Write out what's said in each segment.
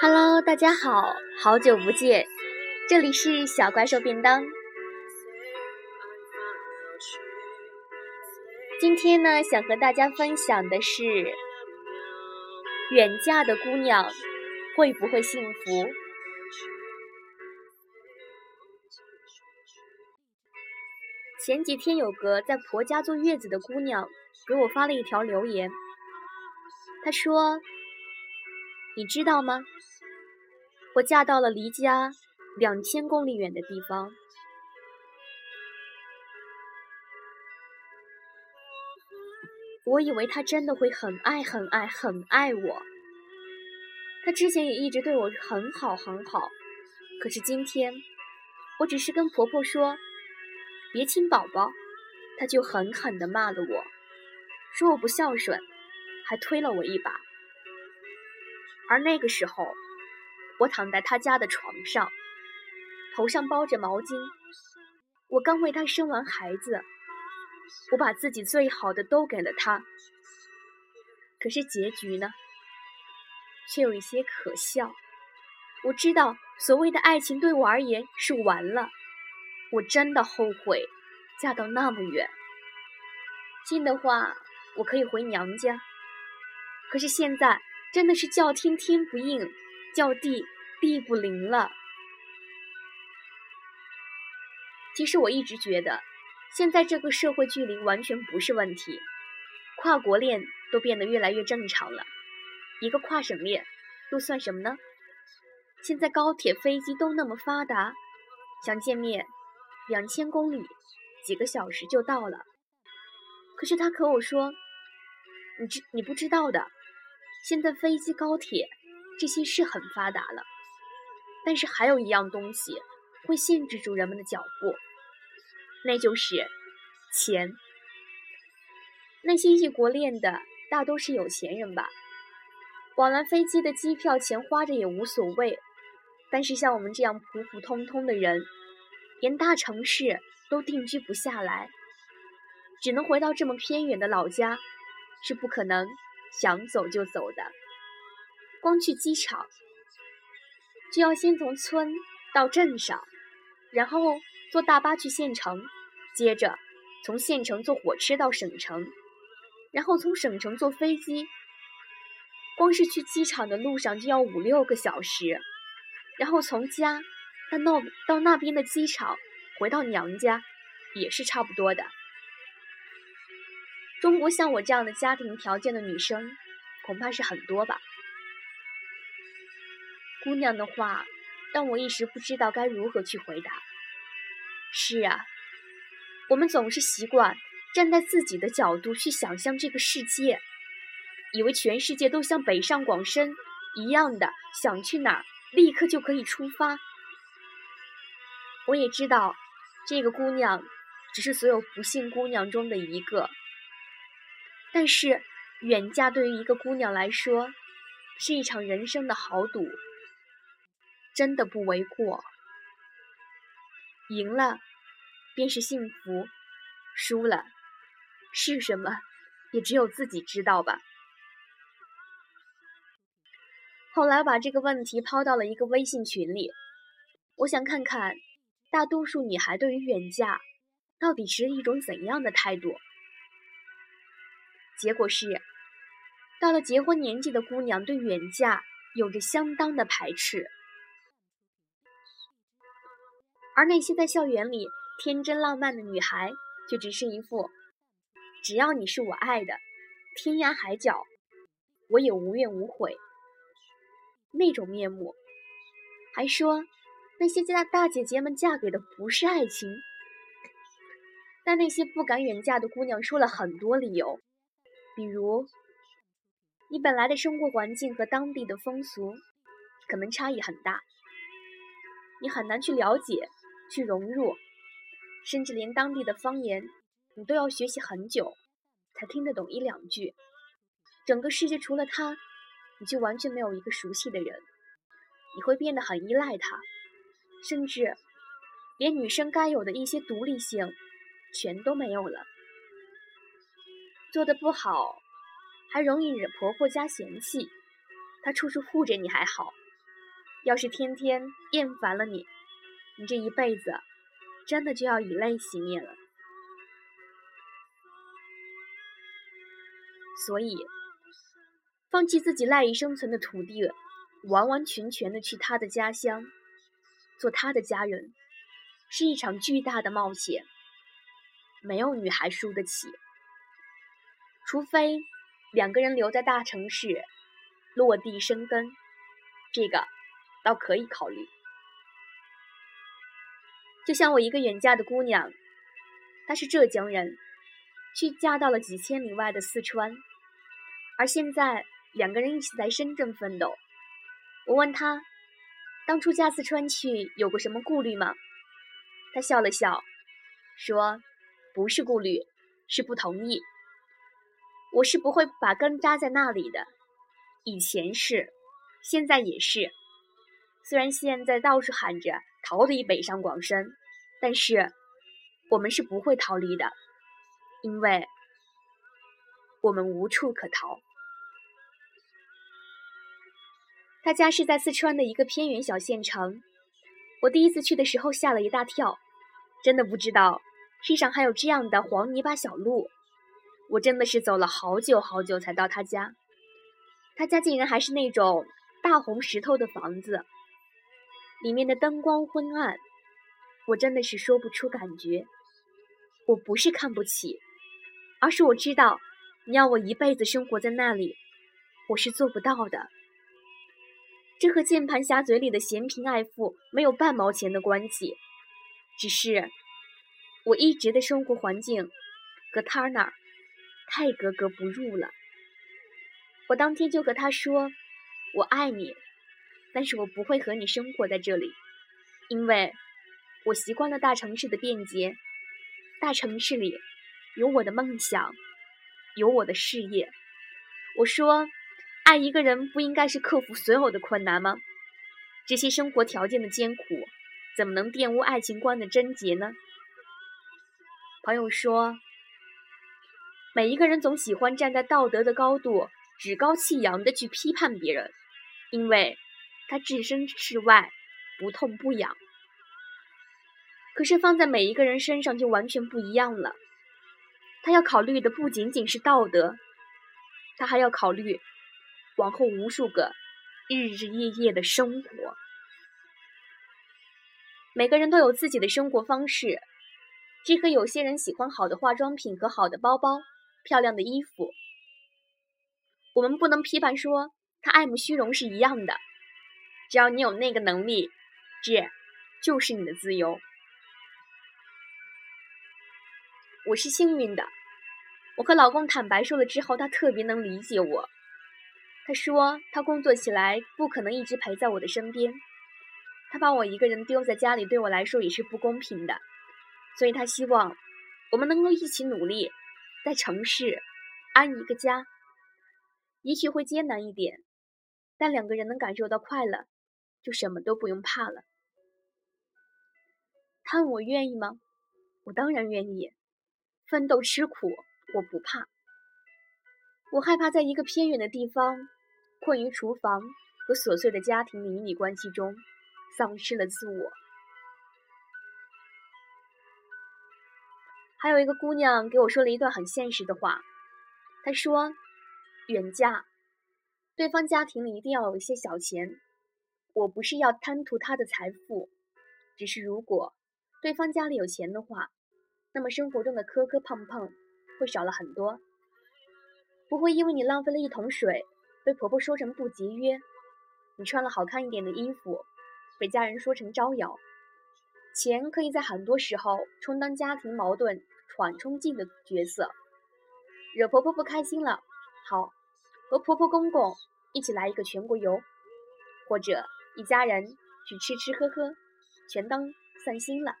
Hello，大家好，好久不见，这里是小怪兽便当。今天呢，想和大家分享的是，远嫁的姑娘会不会幸福？前几天有个在婆家坐月子的姑娘给我发了一条留言，她说：“你知道吗？我嫁到了离家两千公里远的地方。我以为他真的会很爱很爱很爱我，他之前也一直对我很好很好，可是今天，我只是跟婆婆说。”别亲宝宝，他就狠狠地骂了我，说我不孝顺，还推了我一把。而那个时候，我躺在他家的床上，头上包着毛巾，我刚为他生完孩子，我把自己最好的都给了他。可是结局呢，却有一些可笑。我知道，所谓的爱情对我而言是完了。我真的后悔嫁到那么远。近的话，我可以回娘家。可是现在真的是叫天天不应，叫地地不灵了。其实我一直觉得，现在这个社会距离完全不是问题，跨国恋都变得越来越正常了。一个跨省恋又算什么呢？现在高铁、飞机都那么发达，想见面。两千公里，几个小时就到了。可是他和我说：“你知你不知道的，现在飞机、高铁这些是很发达了，但是还有一样东西会限制住人们的脚步，那就是钱。那些异国恋的大都是有钱人吧？往来飞机的机票钱花着也无所谓，但是像我们这样普普通通的人。”连大城市都定居不下来，只能回到这么偏远的老家，是不可能想走就走的。光去机场，就要先从村到镇上，然后坐大巴去县城，接着从县城坐火车到省城，然后从省城坐飞机。光是去机场的路上就要五六个小时，然后从家。到那到那边的机场，回到娘家也是差不多的。中国像我这样的家庭条件的女生，恐怕是很多吧。姑娘的话，让我一时不知道该如何去回答。是啊，我们总是习惯站在自己的角度去想象这个世界，以为全世界都像北上广深一样的，想去哪儿立刻就可以出发。我也知道，这个姑娘只是所有不幸姑娘中的一个。但是，远嫁对于一个姑娘来说，是一场人生的豪赌，真的不为过。赢了，便是幸福；输了，是什么，也只有自己知道吧。后来，把这个问题抛到了一个微信群里，我想看看。大多数女孩对于远嫁，到底持一种怎样的态度？结果是，到了结婚年纪的姑娘对远嫁有着相当的排斥，而那些在校园里天真浪漫的女孩，却只是一副只要你是我爱的，天涯海角我也无怨无悔那种面目，还说。那些家大姐姐们嫁给的不是爱情，但那些不敢远嫁的姑娘说了很多理由，比如你本来的生活环境和当地的风俗可能差异很大，你很难去了解、去融入，甚至连当地的方言你都要学习很久才听得懂一两句。整个世界除了他，你就完全没有一个熟悉的人，你会变得很依赖他。甚至，连女生该有的一些独立性全都没有了。做的不好，还容易惹婆婆家嫌弃。她处处护着你还好，要是天天厌烦了你，你这一辈子真的就要以泪洗面了。所以，放弃自己赖以生存的土地，完完全全的去他的家乡，做他的家人，是一场巨大的冒险。没有女孩输得起，除非两个人留在大城市落地生根，这个倒可以考虑。就像我一个远嫁的姑娘，她是浙江人。去嫁到了几千里外的四川，而现在两个人一起在深圳奋斗。我问她，当初嫁四川去有过什么顾虑吗？他笑了笑，说：“不是顾虑，是不同意。我是不会把根扎在那里的，以前是，现在也是。虽然现在到处喊着逃离北上广深，但是我们是不会逃离的。”因为我们无处可逃。他家是在四川的一个偏远小县城。我第一次去的时候吓了一大跳，真的不知道世上还有这样的黄泥巴小路。我真的是走了好久好久才到他家。他家竟然还是那种大红石头的房子，里面的灯光昏暗，我真的是说不出感觉。我不是看不起。而是我知道，你要我一辈子生活在那里，我是做不到的。这和键盘侠嘴里的嫌贫爱富没有半毛钱的关系，只是我一直的生活环境和他那儿太格格不入了。我当天就和他说：“我爱你，但是我不会和你生活在这里，因为我习惯了大城市的便捷，大城市里。”有我的梦想，有我的事业。我说，爱一个人不应该是克服所有的困难吗？这些生活条件的艰苦，怎么能玷污爱情观的贞洁呢？朋友说，每一个人总喜欢站在道德的高度，趾高气扬的去批判别人，因为他置身事外，不痛不痒。可是放在每一个人身上就完全不一样了。他要考虑的不仅仅是道德，他还要考虑往后无数个日日夜夜的生活。每个人都有自己的生活方式，这和有些人喜欢好的化妆品和好的包包、漂亮的衣服，我们不能批判说他爱慕虚荣是一样的。只要你有那个能力，这就是你的自由。我是幸运的，我和老公坦白说了之后，他特别能理解我。他说他工作起来不可能一直陪在我的身边，他把我一个人丢在家里，对我来说也是不公平的。所以他希望我们能够一起努力，在城市安一个家。也许会艰难一点，但两个人能感受到快乐，就什么都不用怕了。他问我愿意吗？我当然愿意。奋斗吃苦，我不怕。我害怕在一个偏远的地方，困于厨房和琐碎的家庭邻里关系中，丧失了自我。还有一个姑娘给我说了一段很现实的话，她说：“远嫁，对方家庭里一定要有一些小钱。我不是要贪图他的财富，只是如果对方家里有钱的话。”那么生活中的磕磕碰碰会少了很多，不会因为你浪费了一桶水被婆婆说成不节约，你穿了好看一点的衣服被家人说成招摇。钱可以在很多时候充当家庭矛盾缓冲剂的角色，惹婆婆不开心了，好，和婆婆公公一起来一个全国游，或者一家人去吃吃喝喝，全当散心了。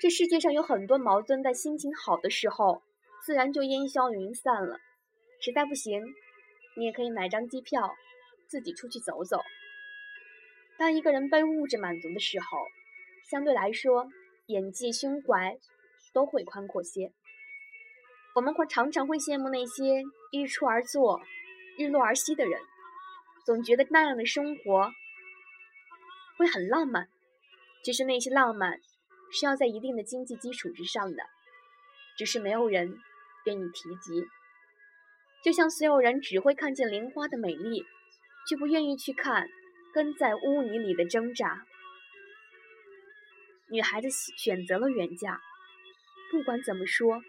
这世界上有很多矛盾，在心情好的时候，自然就烟消云散了。实在不行，你也可以买张机票，自己出去走走。当一个人被物质满足的时候，相对来说，眼界、胸怀都会宽阔些。我们会常常会羡慕那些日出而作、日落而息的人，总觉得那样的生活会很浪漫。其实那些浪漫是要在一定的经济基础之上的，只是没有人愿意提及。就像所有人只会看见莲花的美丽，却不愿意去看根在污泥里的挣扎。女孩子选择了远嫁，不管怎么说，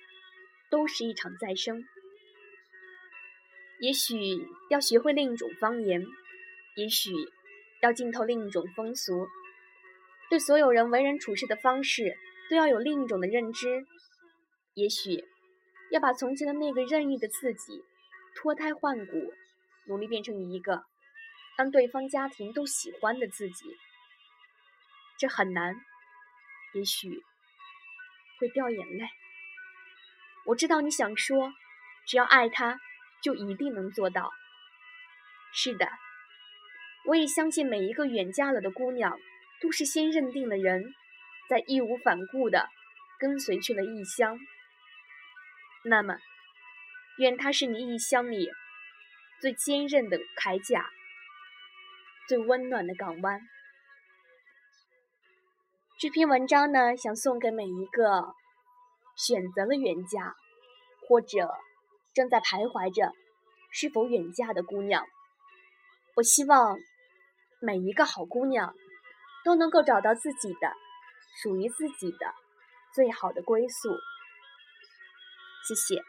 都是一场再生。也许要学会另一种方言，也许要浸透另一种风俗，对所有人为人处事的方式都要有另一种的认知。也许要把从前的那个任意的自己脱胎换骨，努力变成一个让对方家庭都喜欢的自己。这很难。也许会掉眼泪。我知道你想说，只要爱他，就一定能做到。是的，我也相信每一个远嫁了的姑娘，都是先认定了人，再义无反顾的跟随去了异乡。那么，愿他是你异乡里最坚韧的铠甲，最温暖的港湾。这篇文章呢，想送给每一个选择了远嫁，或者正在徘徊着是否远嫁的姑娘。我希望每一个好姑娘都能够找到自己的属于自己的最好的归宿。谢谢。